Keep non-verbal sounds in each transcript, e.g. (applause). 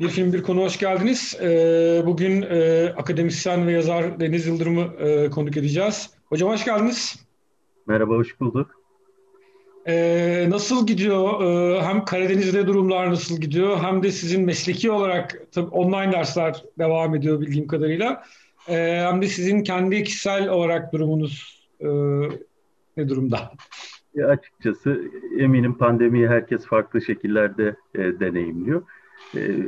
Bir Film Bir Konu hoş geldiniz. Ee, bugün e, akademisyen ve yazar Deniz Yıldırım'ı e, konuk edeceğiz. Hocam hoş geldiniz. Merhaba, hoş bulduk. Ee, nasıl gidiyor? Ee, hem Karadeniz'de durumlar nasıl gidiyor? Hem de sizin mesleki olarak tabii online dersler devam ediyor bildiğim kadarıyla. hem de sizin kendi kişisel olarak durumunuz e, ne durumda? Ya açıkçası eminim pandemiyi herkes farklı şekillerde e, deneyimliyor. E,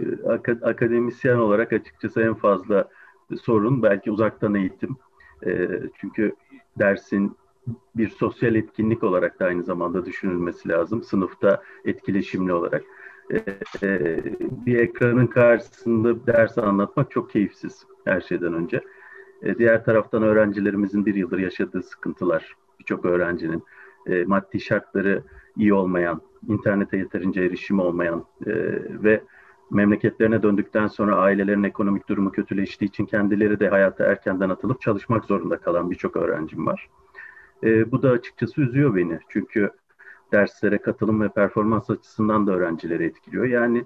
akademisyen olarak açıkçası en fazla sorun belki uzaktan eğitim. E, çünkü dersin bir sosyal etkinlik olarak da aynı zamanda düşünülmesi lazım. Sınıfta etkileşimli olarak. E, e, bir ekranın karşısında ders anlatmak çok keyifsiz her şeyden önce. Diğer taraftan öğrencilerimizin bir yıldır yaşadığı sıkıntılar, birçok öğrencinin e, maddi şartları iyi olmayan, internete yeterince erişimi olmayan e, ve memleketlerine döndükten sonra ailelerin ekonomik durumu kötüleştiği için kendileri de hayata erkenden atılıp çalışmak zorunda kalan birçok öğrencim var. E, bu da açıkçası üzüyor beni. Çünkü derslere katılım ve performans açısından da öğrencileri etkiliyor. Yani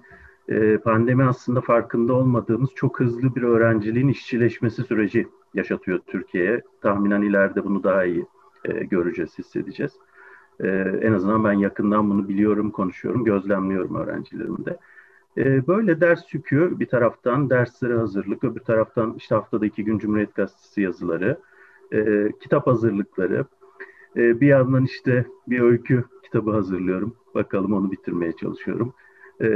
e, pandemi aslında farkında olmadığımız çok hızlı bir öğrenciliğin işçileşmesi süreci yaşatıyor Türkiye'ye. Tahminen ileride bunu daha iyi e, göreceğiz, hissedeceğiz. E, en azından ben yakından bunu biliyorum, konuşuyorum, gözlemliyorum öğrencilerimde. E, böyle ders yükü bir taraftan derslere hazırlık, öbür taraftan işte haftada iki gün Cumhuriyet Gazetesi yazıları, e, kitap hazırlıkları. E, bir yandan işte bir öykü kitabı hazırlıyorum. Bakalım onu bitirmeye çalışıyorum. E,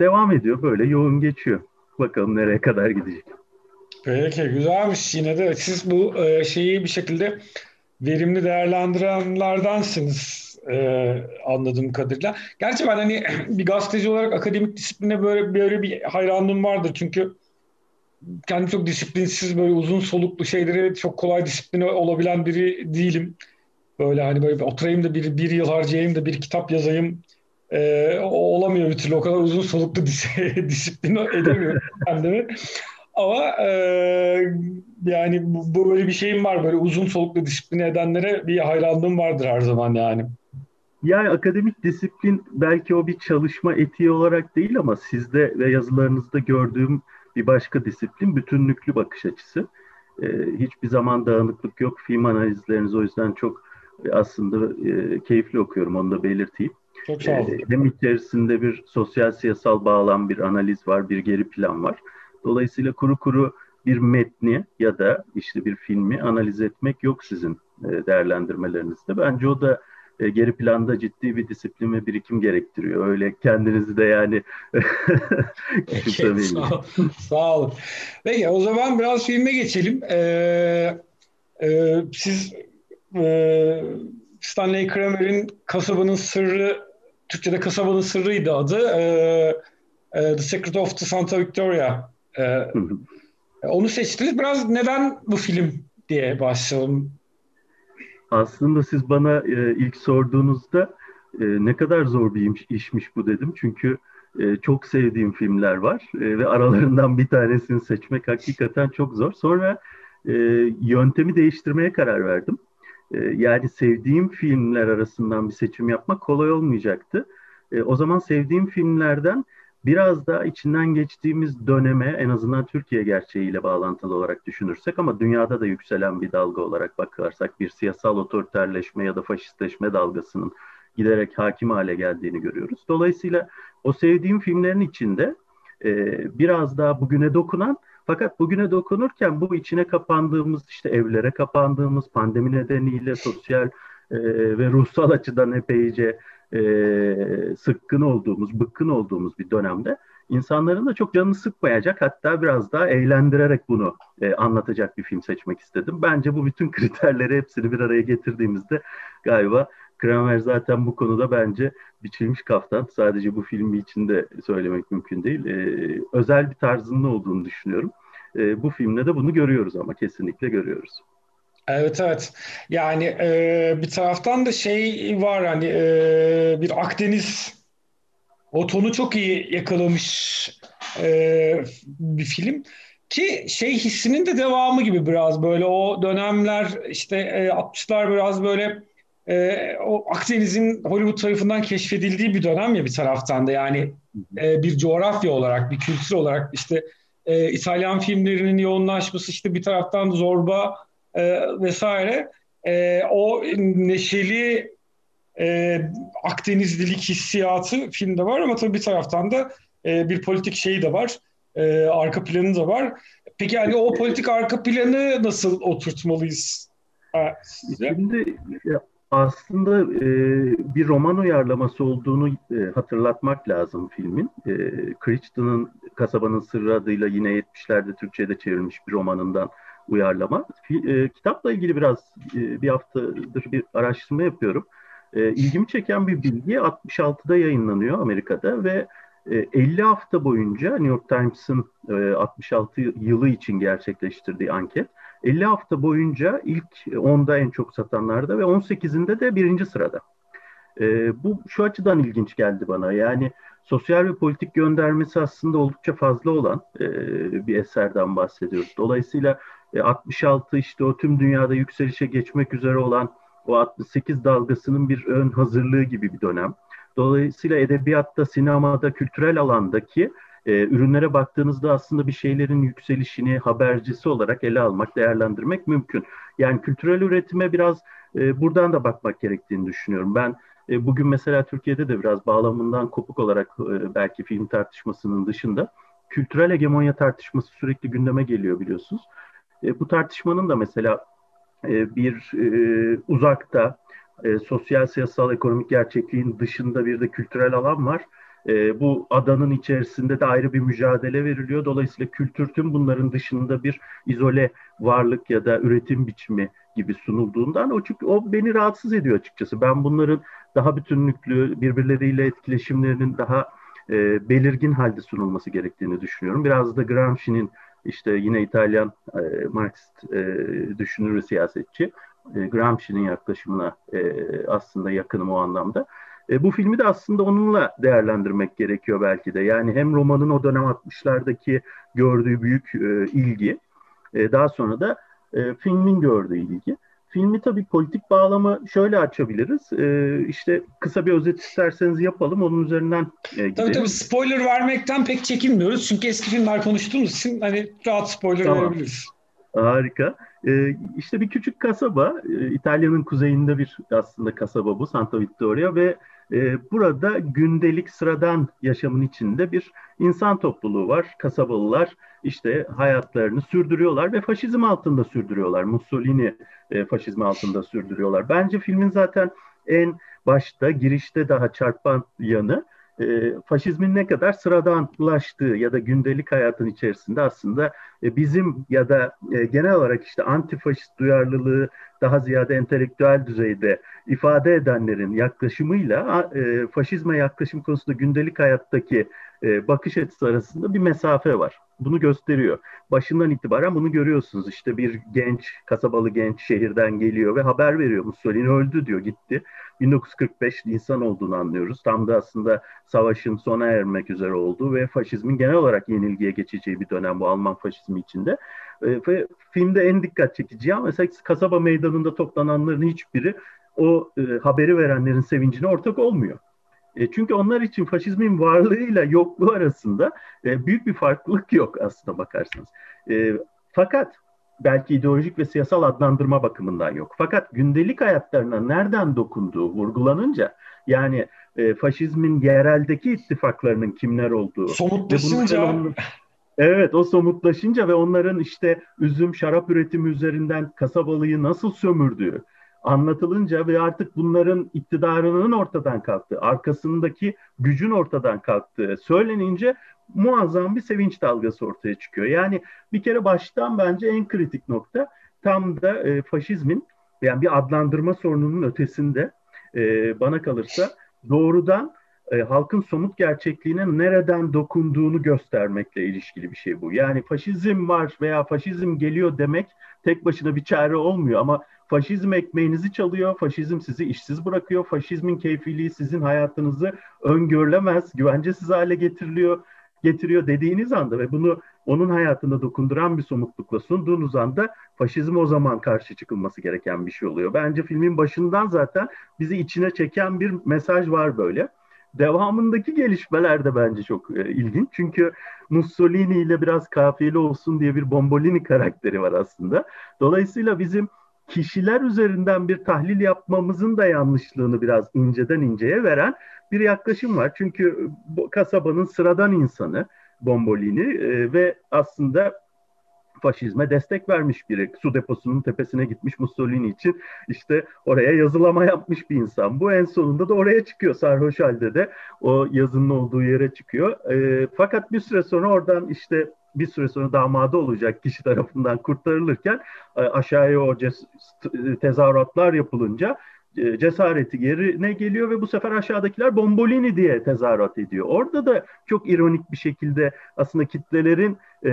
devam ediyor böyle yoğun geçiyor. Bakalım nereye kadar gidecek. Peki güzelmiş yine de siz bu e, şeyi bir şekilde verimli değerlendirenlerdansınız e, anladığım kadarıyla. Gerçi ben hani (clears throat) bir gazeteci olarak akademik disipline böyle böyle bir hayranlığım vardır. Çünkü kendi çok disiplinsiz böyle uzun soluklu şeyleri çok kolay disipline olabilen biri değilim. Böyle hani böyle oturayım da bir, bir yıl harcayayım da bir kitap yazayım. Ee, olamıyor bir türlü. O kadar uzun soluklu (laughs) dis disiplin edemiyorum (laughs) kendimi. Ama e, yani bu, bu böyle bir şeyim var. Böyle uzun soluklu disiplini edenlere bir hayranlığım vardır her zaman yani. Yani akademik disiplin belki o bir çalışma etiği olarak değil ama sizde ve yazılarınızda gördüğüm bir başka disiplin bütünlüklü bakış açısı. Ee, hiçbir zaman dağınıklık yok. Film analizleriniz o yüzden çok e, aslında e, keyifli okuyorum onu da belirteyim. Çok sağ olun. Ee, hem içerisinde bir sosyal siyasal bağlam, bir analiz var, bir geri plan var. Dolayısıyla kuru kuru bir metni ya da işte bir filmi analiz etmek yok sizin e, değerlendirmelerinizde. Bence o da e, geri planda ciddi bir disiplin ve birikim gerektiriyor. Öyle kendinizi de yani (laughs) Peki, sağ, sağ olun. Peki o zaman biraz filme geçelim. Ee, e, siz e, Stanley Kramer'in Kasabanın Sırrı, Türkçe'de Kasabanın Sırrı'ydı adı. E, e, The Secret of the Santa Victoria. E, onu seçtiniz. Biraz neden bu film diye başlayalım. Aslında siz bana e, ilk sorduğunuzda e, ne kadar zor bir iş, işmiş bu dedim. Çünkü e, çok sevdiğim filmler var e, ve aralarından bir tanesini seçmek hakikaten çok zor. Sonra e, yöntemi değiştirmeye karar verdim. E, yani sevdiğim filmler arasından bir seçim yapmak kolay olmayacaktı. E, o zaman sevdiğim filmlerden biraz da içinden geçtiğimiz döneme en azından Türkiye gerçeğiyle bağlantılı olarak düşünürsek ama dünyada da yükselen bir dalga olarak bakarsak bir siyasal otoriterleşme ya da faşistleşme dalgasının giderek hakim hale geldiğini görüyoruz. Dolayısıyla o sevdiğim filmlerin içinde e, biraz daha bugüne dokunan fakat bugüne dokunurken bu içine kapandığımız işte evlere kapandığımız pandemi nedeniyle sosyal e, ve ruhsal açıdan epeyce e, sıkkın olduğumuz, bıkkın olduğumuz bir dönemde insanların da çok canını sıkmayacak hatta biraz daha eğlendirerek bunu e, anlatacak bir film seçmek istedim. Bence bu bütün (laughs) kriterleri hepsini bir araya getirdiğimizde galiba Kramer zaten bu konuda bence biçilmiş kaftan. Sadece bu filmi için de söylemek mümkün değil. E, özel bir tarzının olduğunu düşünüyorum. E, bu filmde de bunu görüyoruz ama kesinlikle görüyoruz. Evet evet. Yani e, bir taraftan da şey var hani e, bir Akdeniz o tonu çok iyi yakalamış e, bir film ki şey hissinin de devamı gibi biraz böyle o dönemler işte e, 60'lar biraz böyle e, o Akdeniz'in Hollywood tarafından keşfedildiği bir dönem ya bir taraftan da yani e, bir coğrafya olarak, bir kültür olarak işte e, İtalyan filmlerinin yoğunlaşması işte bir taraftan Zorba e, vesaire e, o neşeli e, Akdenizlilik hissiyatı filmde var ama tabii bir taraftan da e, bir politik şeyi de var. E, arka planı da var. Peki yani o politik arka planı nasıl oturtmalıyız? Ha, Şimdi aslında e, bir roman uyarlaması olduğunu e, hatırlatmak lazım filmin. E, Crichton'ın Kasabanın Sırrı adıyla yine 70'lerde Türkçe'de çevrilmiş bir romanından uyarlama. E, kitapla ilgili biraz e, bir haftadır bir araştırma yapıyorum. E, ilgimi çeken bir bilgi 66'da yayınlanıyor Amerika'da ve 50 e, hafta boyunca New York Times'ın 66 e, yılı için gerçekleştirdiği anket 50 hafta boyunca ilk 10'da en çok satanlarda ve 18'inde de birinci sırada. bu şu açıdan ilginç geldi bana. Yani sosyal ve politik göndermesi aslında oldukça fazla olan bir eserden bahsediyoruz. Dolayısıyla 66 işte o tüm dünyada yükselişe geçmek üzere olan o 68 dalgasının bir ön hazırlığı gibi bir dönem. Dolayısıyla edebiyatta, sinemada, kültürel alandaki e, ürünlere baktığınızda aslında bir şeylerin yükselişini habercisi olarak ele almak, değerlendirmek mümkün. Yani kültürel üretime biraz e, buradan da bakmak gerektiğini düşünüyorum. Ben e, bugün mesela Türkiye'de de biraz bağlamından kopuk olarak e, belki film tartışmasının dışında kültürel hegemonya tartışması sürekli gündeme geliyor biliyorsunuz. E, bu tartışmanın da mesela e, bir e, uzakta e, sosyal, siyasal, ekonomik gerçekliğin dışında bir de kültürel alan var. E, bu adanın içerisinde de ayrı bir mücadele veriliyor. Dolayısıyla kültür tüm bunların dışında bir izole varlık ya da üretim biçimi gibi sunulduğundan o çünkü o beni rahatsız ediyor açıkçası. Ben bunların daha bütünlüklü birbirleriyle etkileşimlerinin daha e, belirgin halde sunulması gerektiğini düşünüyorum. Biraz da Gramsci'nin işte yine İtalyan e, Marksist e, düşünür ve siyasetçi e, Gramsci'nin yaklaşımına e, aslında yakınım o anlamda. E, bu filmi de aslında onunla değerlendirmek gerekiyor belki de. Yani hem romanın o dönem 60'lardaki gördüğü büyük e, ilgi, e, daha sonra da e, filmin gördüğü ilgi. Filmi tabii politik bağlama şöyle açabiliriz. Ee, işte kısa bir özet isterseniz yapalım. Onun üzerinden e, gidelim. Tabii tabii spoiler vermekten pek çekinmiyoruz. Çünkü eski filmler konuştuğumuz için hani rahat spoiler tamam. verebiliriz. Harika. Ee, işte bir küçük kasaba, e, İtalya'nın kuzeyinde bir aslında kasaba bu, Santa Vittoria ve burada gündelik sıradan yaşamın içinde bir insan topluluğu var. Kasabalılar işte hayatlarını sürdürüyorlar ve faşizm altında sürdürüyorlar. Mussolini e, faşizmi altında sürdürüyorlar. Bence filmin zaten en başta girişte daha çarpan yanı e, faşizmin ne kadar sıradanlaştığı ya da gündelik hayatın içerisinde aslında e, bizim ya da e, genel olarak işte antifaşist duyarlılığı daha ziyade entelektüel düzeyde ifade edenlerin yaklaşımıyla e, faşizme yaklaşım konusunda gündelik hayattaki e, bakış açısı arasında bir mesafe var. Bunu gösteriyor. Başından itibaren bunu görüyorsunuz. İşte bir genç, kasabalı genç şehirden geliyor ve haber veriyor. Mussolini öldü diyor, gitti. 1945 insan olduğunu anlıyoruz. Tam da aslında savaşın sona ermek üzere olduğu ve faşizmin genel olarak yenilgiye geçeceği bir dönem bu Alman faşizmi içinde. E, ve filmde en dikkat çekici ama mesela kasaba meydanında toplananların hiçbiri o e, haberi verenlerin sevincine ortak olmuyor. E, çünkü onlar için faşizmin varlığıyla yokluğu arasında e, büyük bir farklılık yok aslında bakarsanız. E, fakat belki ideolojik ve siyasal adlandırma bakımından yok. Fakat gündelik hayatlarına nereden dokunduğu vurgulanınca yani e, faşizmin yereldeki ittifaklarının kimler olduğu. Somutlaşınca. Evet o somutlaşınca ve onların işte üzüm şarap üretimi üzerinden kasabalıyı nasıl sömürdüğü, anlatılınca ve artık bunların iktidarının ortadan kalktığı, arkasındaki gücün ortadan kalktığı söylenince muazzam bir sevinç dalgası ortaya çıkıyor. Yani bir kere baştan bence en kritik nokta tam da e, faşizmin yani bir adlandırma sorununun ötesinde e, bana kalırsa doğrudan e, halkın somut gerçekliğine nereden dokunduğunu göstermekle ilişkili bir şey bu. Yani faşizm var veya faşizm geliyor demek tek başına bir çare olmuyor ama faşizm ekmeğinizi çalıyor, faşizm sizi işsiz bırakıyor, faşizmin keyfiliği sizin hayatınızı öngörülemez, güvencesiz hale getiriliyor getiriyor dediğiniz anda ve bunu onun hayatında dokunduran bir somutlukla sunduğunuz anda faşizm o zaman karşı çıkılması gereken bir şey oluyor. Bence filmin başından zaten bizi içine çeken bir mesaj var böyle. Devamındaki gelişmeler de bence çok e, ilginç. Çünkü Mussolini ile biraz kafiyeli olsun diye bir Bombolini karakteri var aslında. Dolayısıyla bizim kişiler üzerinden bir tahlil yapmamızın da yanlışlığını biraz inceden inceye veren bir yaklaşım var. Çünkü bu kasabanın sıradan insanı Bombolini e, ve aslında faşizme destek vermiş biri. Su deposunun tepesine gitmiş Mussolini için işte oraya yazılama yapmış bir insan. Bu en sonunda da oraya çıkıyor sarhoş halde de o yazının olduğu yere çıkıyor. E, fakat bir süre sonra oradan işte bir süre sonra damadı olacak kişi tarafından kurtarılırken e, aşağıya o tezahüratlar yapılınca e, cesareti yerine geliyor ve bu sefer aşağıdakiler Bombolini diye tezahürat ediyor. Orada da çok ironik bir şekilde aslında kitlelerin e,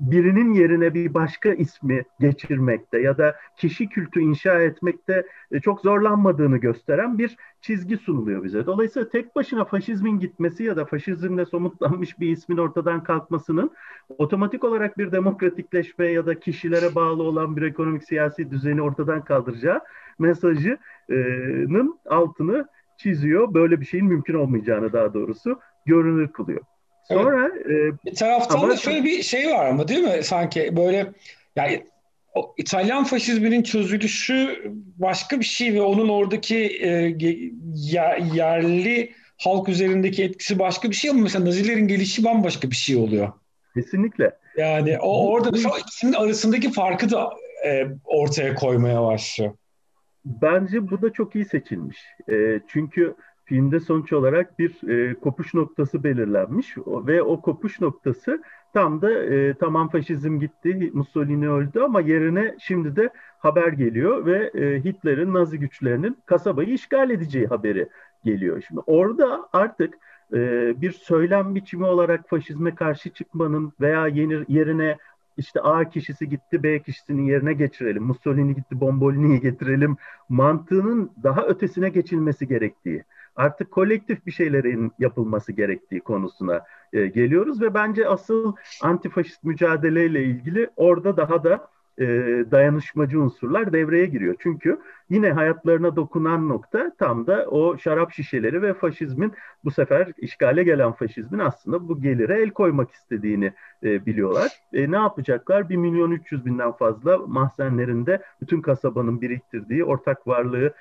birinin yerine bir başka ismi geçirmekte ya da kişi kültü inşa etmekte e, çok zorlanmadığını gösteren bir çizgi sunuluyor bize. Dolayısıyla tek başına faşizmin gitmesi ya da faşizmle somutlanmış bir ismin ortadan kalkmasının otomatik olarak bir demokratikleşme ya da kişilere bağlı olan bir ekonomik siyasi düzeni ortadan kaldıracağı mesajının altını çiziyor. Böyle bir şeyin mümkün olmayacağını daha doğrusu görünür kılıyor. Sonra evet. e, bir taraftan ama, da şöyle bir şey var ama değil mi? Sanki böyle yani İtalyan faşizminin çözülüşü başka bir şey ve onun oradaki e, yerli halk üzerindeki etkisi başka bir şey ama mesela Nazilerin gelişi bambaşka bir şey oluyor. Kesinlikle. Yani o orada mesela ikisinin arasındaki farkı da e, ortaya koymaya başlıyor. Bence bu da çok iyi seçilmiş. E, çünkü filmde sonuç olarak bir e, kopuş noktası belirlenmiş ve o kopuş noktası tam da e, tamam faşizm gitti, Mussolini öldü ama yerine şimdi de haber geliyor ve e, Hitler'in Nazi güçlerinin kasabayı işgal edeceği haberi geliyor. Şimdi orada artık e, bir söylem biçimi olarak faşizme karşı çıkmanın veya yeni, yerine işte A kişisi gitti B kişisinin yerine geçirelim. Mussolini gitti Bombolini'yi (laughs) getirelim mantığının daha ötesine geçilmesi gerektiği artık kolektif bir şeylerin yapılması gerektiği konusuna e, geliyoruz ve bence asıl antifaşist mücadeleyle ilgili orada daha da e, dayanışmacı unsurlar devreye giriyor. Çünkü yine hayatlarına dokunan nokta tam da o şarap şişeleri ve faşizmin bu sefer işgale gelen faşizmin aslında bu gelire el koymak istediğini e, biliyorlar. E, ne yapacaklar? 1 milyon 300 binden fazla mahzenlerinde bütün kasabanın biriktirdiği ortak varlığı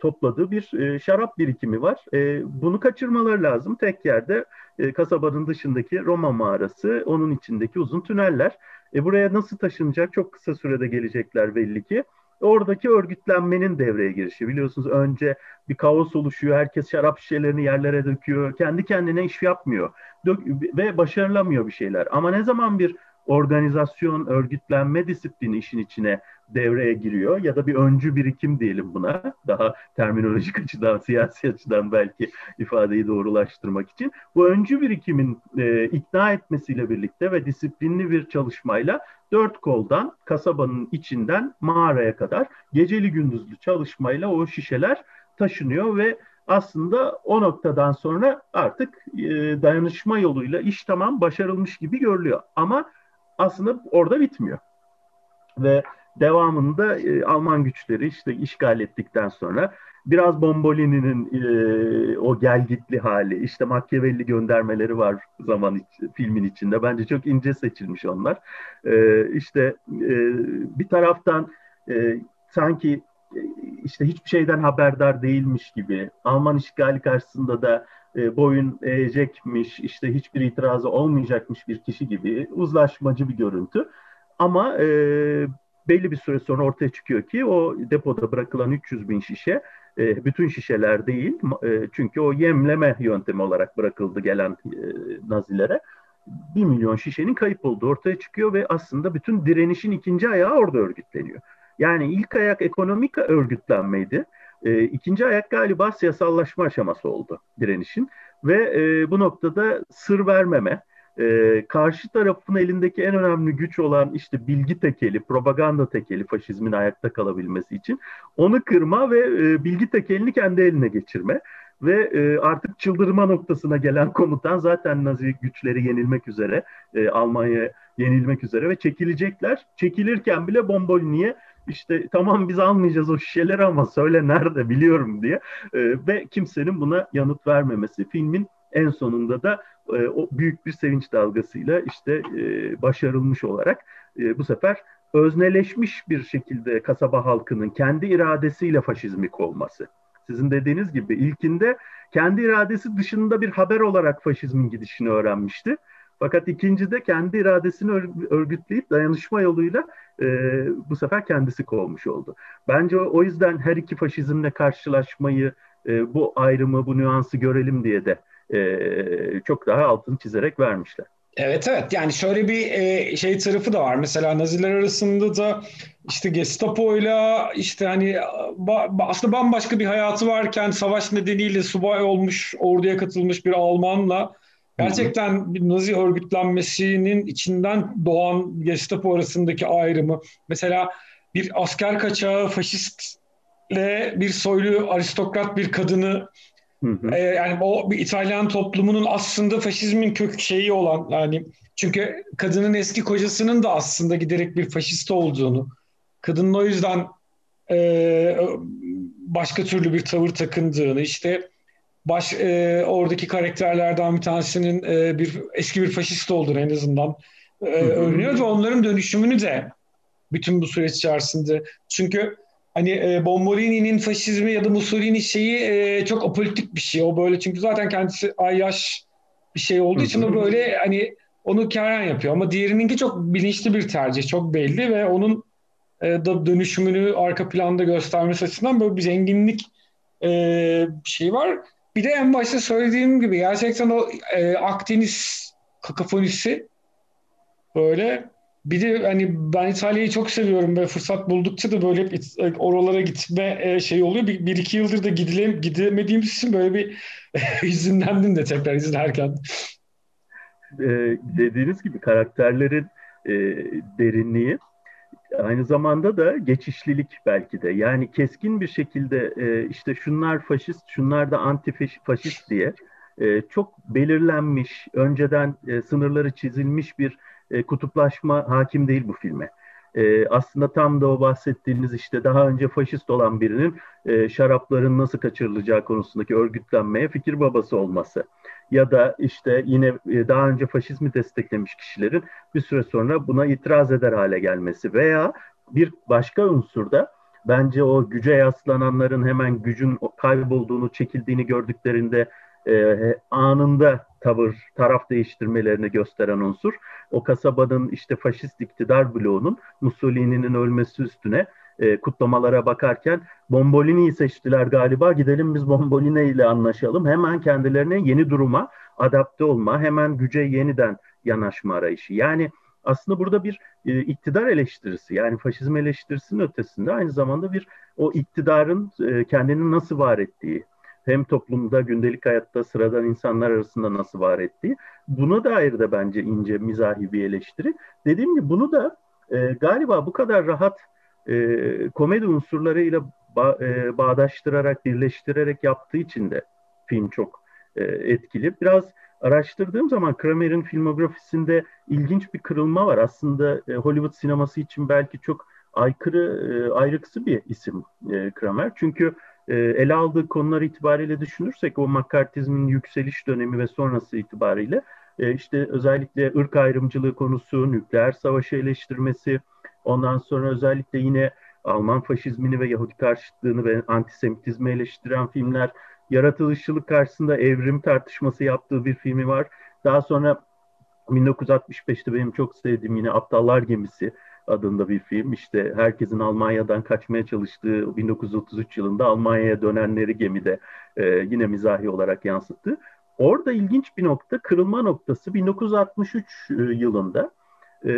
topladığı bir e, şarap birikimi var. E, bunu kaçırmaları lazım. Tek yerde e, kasabanın dışındaki Roma mağarası, onun içindeki uzun tüneller. E, buraya nasıl taşınacak? Çok kısa sürede gelecekler belli ki. Oradaki örgütlenmenin devreye girişi. Biliyorsunuz önce bir kaos oluşuyor. Herkes şarap şişelerini yerlere döküyor. Kendi kendine iş yapmıyor. Dök ve başarılamıyor bir şeyler. Ama ne zaman bir organizasyon, örgütlenme disiplini işin içine devreye giriyor ya da bir öncü birikim diyelim buna. Daha terminolojik açıdan (laughs) siyasi açıdan belki ifadeyi doğrulaştırmak için. Bu öncü birikimin e, ikna etmesiyle birlikte ve disiplinli bir çalışmayla dört koldan kasabanın içinden mağaraya kadar geceli gündüzlü çalışmayla o şişeler taşınıyor ve aslında o noktadan sonra artık e, dayanışma yoluyla iş tamam başarılmış gibi görülüyor. Ama aslında orada bitmiyor. Ve devamında e, Alman güçleri işte işgal ettikten sonra biraz Bombolini'nin e, o gelgitli hali, işte Machiavelli göndermeleri var zaman iç, filmin içinde. Bence çok ince seçilmiş onlar. E, işte e, bir taraftan e, sanki e, işte hiçbir şeyden haberdar değilmiş gibi, Alman işgali karşısında da e, boyun eğecekmiş, işte hiçbir itirazı olmayacakmış bir kişi gibi uzlaşmacı bir görüntü. Ama e, belli bir süre sonra ortaya çıkıyor ki o depoda bırakılan 300 bin şişe e, bütün şişeler değil. E, çünkü o yemleme yöntemi olarak bırakıldı gelen e, Nazilere. 1 milyon şişenin kayıp olduğu ortaya çıkıyor ve aslında bütün direnişin ikinci ayağı orada örgütleniyor. Yani ilk ayak ekonomik örgütlenmeydi. E, ikinci ayak galiba siyasallaşma aşaması oldu direnişin. Ve e, bu noktada sır vermeme, e, karşı tarafın elindeki en önemli güç olan işte bilgi tekeli, propaganda tekeli faşizmin ayakta kalabilmesi için onu kırma ve e, bilgi tekelini kendi eline geçirme. ve e, artık çıldırma noktasına gelen komutan zaten Nazi güçleri yenilmek üzere, e, Almanya yenilmek üzere ve çekilecekler. Çekilirken bile Bombolini'ye işte tamam biz almayacağız o şişeleri ama söyle nerede biliyorum diye e, ve kimsenin buna yanıt vermemesi filmin en sonunda da e, o büyük bir sevinç dalgasıyla işte e, başarılmış olarak e, bu sefer özneleşmiş bir şekilde kasaba halkının kendi iradesiyle faşizmi kovması. Sizin dediğiniz gibi ilkinde kendi iradesi dışında bir haber olarak faşizmin gidişini öğrenmişti. Fakat ikincide kendi iradesini örgütleyip dayanışma yoluyla e, bu sefer kendisi kovmuş oldu. Bence o, o yüzden her iki faşizmle karşılaşmayı, e, bu ayrımı, bu nüansı görelim diye de e, çok daha altını çizerek vermişler. Evet evet yani şöyle bir e, şey tarafı da var. Mesela Naziler arasında da işte Gestapo'yla işte hani ba, aslında bambaşka bir hayatı varken savaş nedeniyle subay olmuş, orduya katılmış bir Almanla gerçekten bir Nazi örgütlenmesinin içinden doğan Gestapo arasındaki ayrımı. Mesela bir asker kaçağı faşistle bir soylu aristokrat bir kadını Hı hı. E, yani o bir İtalyan toplumunun aslında faşizmin kök şeyi olan yani çünkü kadının eski kocasının da aslında giderek bir faşist olduğunu, kadının o yüzden e, başka türlü bir tavır takındığını, işte baş e, oradaki karakterlerden bir tanesinin e, bir eski bir faşist olduğunu en azından e, öğreniyoruz ve onların dönüşümünü de bütün bu süreç içerisinde çünkü hani e, Bombolini'nin faşizmi ya da Mussolini şeyi e, çok apolitik bir şey. O böyle çünkü zaten kendisi ayyaş bir şey olduğu için o böyle hani onu karen yapıyor. Ama diğerininki çok bilinçli bir tercih. Çok belli ve onun e, da dönüşümünü arka planda göstermesi açısından böyle bir zenginlik e, şey var. Bir de en başta söylediğim gibi gerçekten o e, Akdeniz kakafonisi böyle bir de hani ben İtalya'yı çok seviyorum ve fırsat buldukça da böyle hep e, oralara gitme e, şey oluyor. Bir, bir iki yıldır da gidile, gidemediğimiz için böyle bir (laughs) hüzünlendim de tekrar izlerken. Ee, dediğiniz gibi karakterlerin e, derinliği aynı zamanda da geçişlilik belki de. Yani keskin bir şekilde e, işte şunlar faşist, şunlar da anti faşist diye e, çok belirlenmiş, önceden e, sınırları çizilmiş bir e, kutuplaşma hakim değil bu filme. E, aslında tam da o bahsettiğiniz işte daha önce faşist olan birinin e, şarapların nasıl kaçırılacağı konusundaki örgütlenmeye fikir babası olması ya da işte yine e, daha önce faşizmi desteklemiş kişilerin bir süre sonra buna itiraz eder hale gelmesi veya bir başka unsurda bence o güce yaslananların hemen gücün kaybolduğunu, çekildiğini gördüklerinde e, anında tavır, taraf değiştirmelerini gösteren unsur. O kasabanın işte faşist iktidar bloğunun Mussolini'nin ölmesi üstüne e, kutlamalara bakarken Bombolini'yi seçtiler galiba gidelim biz Bombolini ile anlaşalım. Hemen kendilerine yeni duruma adapte olma, hemen güce yeniden yanaşma arayışı. Yani aslında burada bir e, iktidar eleştirisi yani faşizm eleştirisinin ötesinde aynı zamanda bir o iktidarın e, kendini nasıl var ettiği, hem toplumda gündelik hayatta sıradan insanlar arasında nasıl var ettiği buna dair de bence ince mizahi bir eleştiri. Dediğim gibi bunu da e, galiba bu kadar rahat e, komedi unsurlarıyla ba, e, bağdaştırarak, birleştirerek yaptığı için de film çok e, etkili. Biraz araştırdığım zaman Kramer'in filmografisinde ilginç bir kırılma var. Aslında e, Hollywood sineması için belki çok aykırı, e, ayrıksı bir isim e, Kramer. Çünkü e, ele aldığı konular itibariyle düşünürsek o McCarthy'zmin yükseliş dönemi ve sonrası itibariyle e, işte özellikle ırk ayrımcılığı konusu, nükleer savaşı eleştirmesi, ondan sonra özellikle yine Alman faşizmini ve Yahudi karşıtlığını ve antisemitizmi eleştiren filmler, yaratılışçılık karşısında evrim tartışması yaptığı bir filmi var. Daha sonra 1965'te benim çok sevdiğim yine Aptallar Gemisi adında bir film. İşte herkesin Almanya'dan kaçmaya çalıştığı 1933 yılında Almanya'ya dönenleri gemide e, yine mizahi olarak yansıttı. Orada ilginç bir nokta, kırılma noktası 1963 e, yılında e,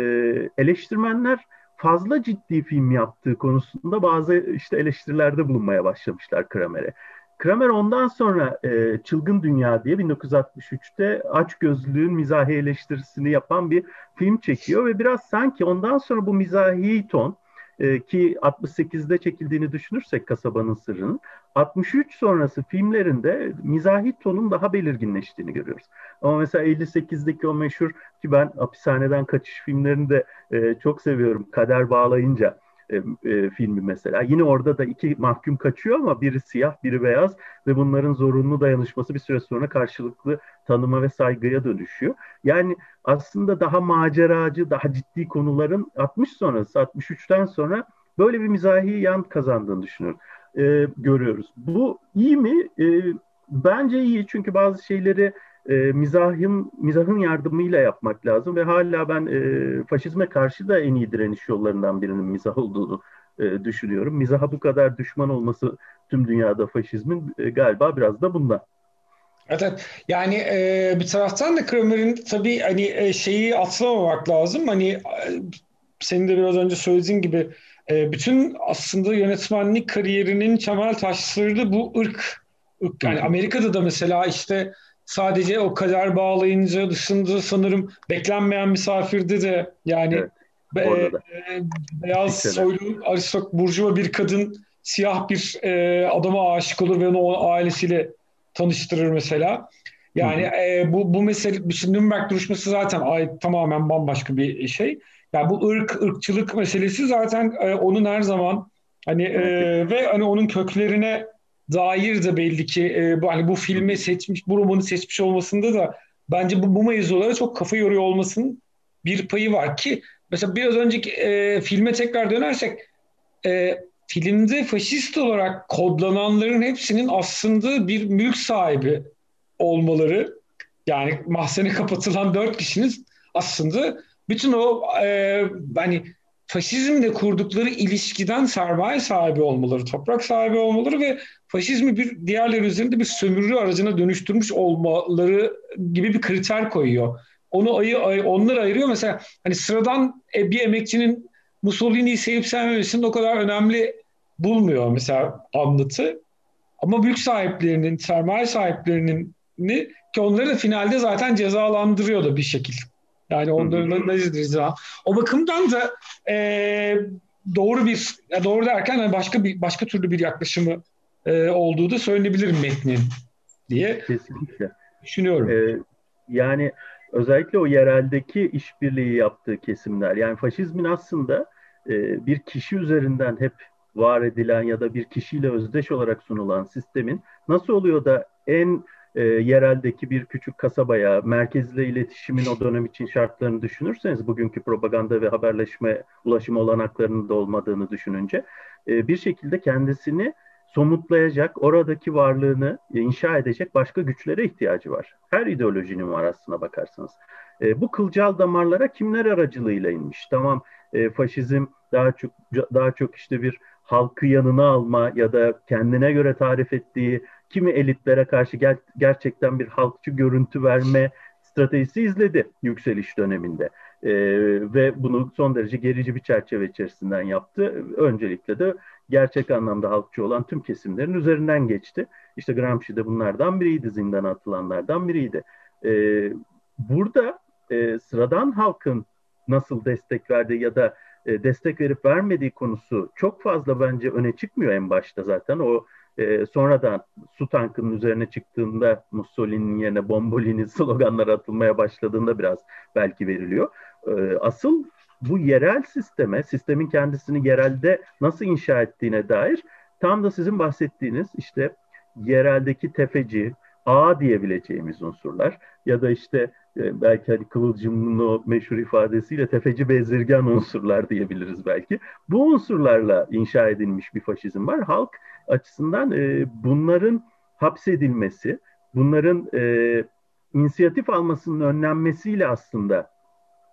eleştirmenler fazla ciddi film yaptığı konusunda bazı işte eleştirilerde bulunmaya başlamışlar Kramer'e. Kramer ondan sonra e, Çılgın Dünya diye 1963'te aç gözlülüğün mizahi eleştirisini yapan bir film çekiyor ve biraz sanki ondan sonra bu mizahi ton e, ki 68'de çekildiğini düşünürsek kasabanın sırrının 63 sonrası filmlerinde mizahi tonun daha belirginleştiğini görüyoruz. Ama mesela 58'deki o meşhur ki ben hapishaneden kaçış filmlerini de e, çok seviyorum. Kader bağlayınca e, e, filmi mesela. Yine orada da iki mahkum kaçıyor ama biri siyah, biri beyaz ve bunların zorunlu dayanışması bir süre sonra karşılıklı tanıma ve saygıya dönüşüyor. Yani aslında daha maceracı, daha ciddi konuların 60 sonrası, 63'ten sonra böyle bir mizahi yan kazandığını düşünüyorum. E, görüyoruz. Bu iyi mi? E, bence iyi çünkü bazı şeyleri e, mizahın mizahın yardımıyla yapmak lazım ve hala ben e, faşizme karşı da en iyi direniş yollarından birinin mizah olduğunu e, düşünüyorum. Mizaha bu kadar düşman olması tüm dünyada faşizmin e, galiba biraz da bundan. Evet. Yani e, bir taraftan da Kramer'in tabii hani e, şeyi atlamamak lazım. Hani e, senin de biraz önce söylediğin gibi e, bütün aslında yönetmenlik kariyerinin temel taşları da bu ırk. ırk. Yani Amerika'da da mesela işte sadece o kader bağlayınca dışında sanırım beklenmeyen misafirde de. Yani evet, be, e, beyaz soylu aristok burjuva bir kadın siyah bir e, adama aşık olur ve onu ailesiyle tanıştırır mesela. Yani e, bu bu mesele şimdi Nürnberg duruşması zaten ay, tamamen bambaşka bir şey. Yani bu ırk ırkçılık meselesi zaten e, onun her zaman hani e, ve hani onun köklerine dair de belli ki e, bu, hani bu filmi seçmiş, bu romanı seçmiş olmasında da bence bu, bu mevzulara çok kafa yoruyor olmasının bir payı var ki mesela biraz önceki e, filme tekrar dönersek e, filmde faşist olarak kodlananların hepsinin aslında bir mülk sahibi olmaları yani mahzene kapatılan dört kişinin aslında bütün o e, hani faşizmle kurdukları ilişkiden sermaye sahibi olmaları, toprak sahibi olmaları ve faşizmi bir diğerleri üzerinde bir sömürü aracına dönüştürmüş olmaları gibi bir kriter koyuyor. Onu ayı, ayı onları ayırıyor. Mesela hani sıradan e, bir emekçinin Mussolini'yi sevip sevmemesinin o kadar önemli bulmuyor mesela anlatı. Ama mülk sahiplerinin, sermaye sahiplerinin ki onları da finalde zaten cezalandırıyordu bir şekilde. Yani onların nazidir O bakımdan da e, doğru bir, doğru derken yani başka bir başka türlü bir yaklaşımı e, olduğu da söylenebilir metnin diye Kesinlikle. düşünüyorum. Ee, yani özellikle o yereldeki işbirliği yaptığı kesimler yani faşizmin aslında e, bir kişi üzerinden hep var edilen ya da bir kişiyle özdeş olarak sunulan sistemin nasıl oluyor da en e, yereldeki bir küçük kasabaya, merkezle iletişimin o dönem için şartlarını düşünürseniz, bugünkü propaganda ve haberleşme, ulaşım olanaklarının da olmadığını düşününce, e, bir şekilde kendisini somutlayacak, oradaki varlığını inşa edecek başka güçlere ihtiyacı var. Her ideolojinin var aslına bakarsanız. E, bu kılcal damarlara kimler aracılığıyla inmiş? Tamam, e, faşizm daha çok daha çok işte bir halkı yanına alma ya da kendine göre tarif ettiği kimi elitlere karşı ger- gerçekten bir halkçı görüntü verme stratejisi izledi yükseliş döneminde. E, ve bunu son derece gerici bir çerçeve içerisinden yaptı. Öncelikle de gerçek anlamda halkçı olan tüm kesimlerin üzerinden geçti. İşte Gramsci de bunlardan biriydi, zindana atılanlardan biriydi. E, burada e, sıradan halkın nasıl destek verdiği ya da e, destek verip vermediği konusu çok fazla bence öne çıkmıyor en başta zaten. O e, sonradan su tankının üzerine çıktığında Mussolini'nin yerine Bombolini (laughs) sloganları atılmaya başladığında biraz belki veriliyor. E, asıl bu yerel sisteme, sistemin kendisini yerelde nasıl inşa ettiğine dair tam da sizin bahsettiğiniz işte yereldeki tefeci, A diyebileceğimiz unsurlar ya da işte e, belki hani Kıvılcım'ın o meşhur ifadesiyle tefeci bezirgan unsurlar diyebiliriz belki. Bu unsurlarla inşa edilmiş bir faşizm var. Halk açısından e, bunların hapsedilmesi, bunların e, inisiyatif almasının önlenmesiyle aslında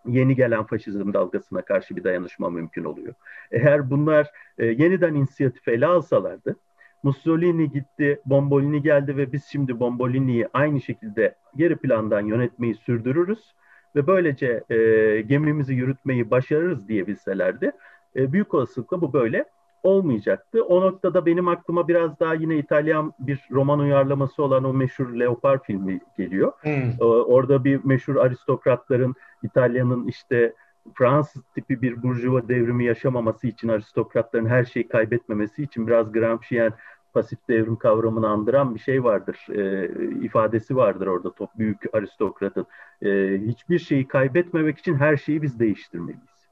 yeni gelen faşizm dalgasına karşı bir dayanışma mümkün oluyor. Eğer bunlar e, yeniden inisiyatif ele alsalardı, Mussolini gitti, Bombolini geldi ve biz şimdi Bombolini'yi aynı şekilde geri plandan yönetmeyi sürdürürüz ve böylece e, gemimizi yürütmeyi başarırız diyebilselerdi, e, büyük olasılıkla bu böyle olmayacaktı. O noktada benim aklıma biraz daha yine İtalyan bir roman uyarlaması olan o meşhur Leopar filmi geliyor. Hmm. Orada bir meşhur aristokratların İtalya'nın işte Fransız tipi bir burjuva devrimi yaşamaması için, aristokratların her şeyi kaybetmemesi için biraz Gramsci'yen pasif devrim kavramını andıran bir şey vardır. E, ifadesi vardır orada top büyük aristokratın. E, hiçbir şeyi kaybetmemek için her şeyi biz değiştirmeliyiz.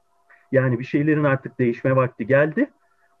Yani bir şeylerin artık değişme vakti geldi.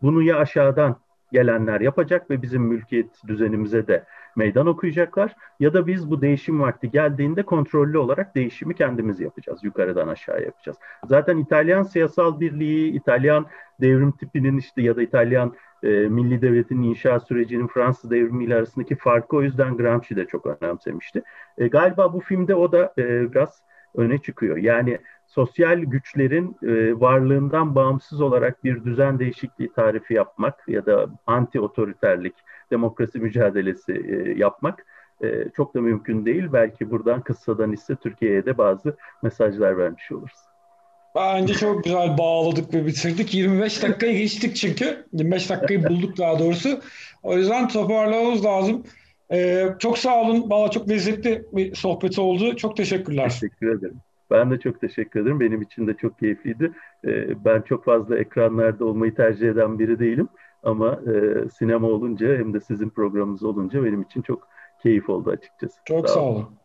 Bunu ya aşağıdan gelenler yapacak ve bizim mülkiyet düzenimize de meydan okuyacaklar ya da biz bu değişim vakti geldiğinde kontrollü olarak değişimi kendimiz yapacağız. Yukarıdan aşağı yapacağız. Zaten İtalyan siyasal birliği, İtalyan devrim tipinin işte ya da İtalyan e, milli devletin inşa sürecinin Fransız devrimiyle arasındaki farkı o yüzden Gramsci de çok önemsemişti. E, galiba bu filmde o da e, biraz öne çıkıyor. Yani sosyal güçlerin e, varlığından bağımsız olarak bir düzen değişikliği tarifi yapmak ya da anti otoriterlik, demokrasi mücadelesi e, yapmak e, çok da mümkün değil. Belki buradan kıssadan ise Türkiye'ye de bazı mesajlar vermiş oluruz. Bence çok güzel bağladık ve bitirdik. 25 dakikayı geçtik çünkü. 25 dakikayı bulduk daha doğrusu. O yüzden toparlamamız lazım. Ee, çok sağ olun. Valla çok lezzetli bir sohbet oldu. Çok teşekkürler. Teşekkür ederim. Ben de çok teşekkür ederim. Benim için de çok keyifliydi. Ee, ben çok fazla ekranlarda olmayı tercih eden biri değilim. Ama e, sinema olunca hem de sizin programınız olunca benim için çok keyif oldu açıkçası. Çok sağ olun. Sağ olun.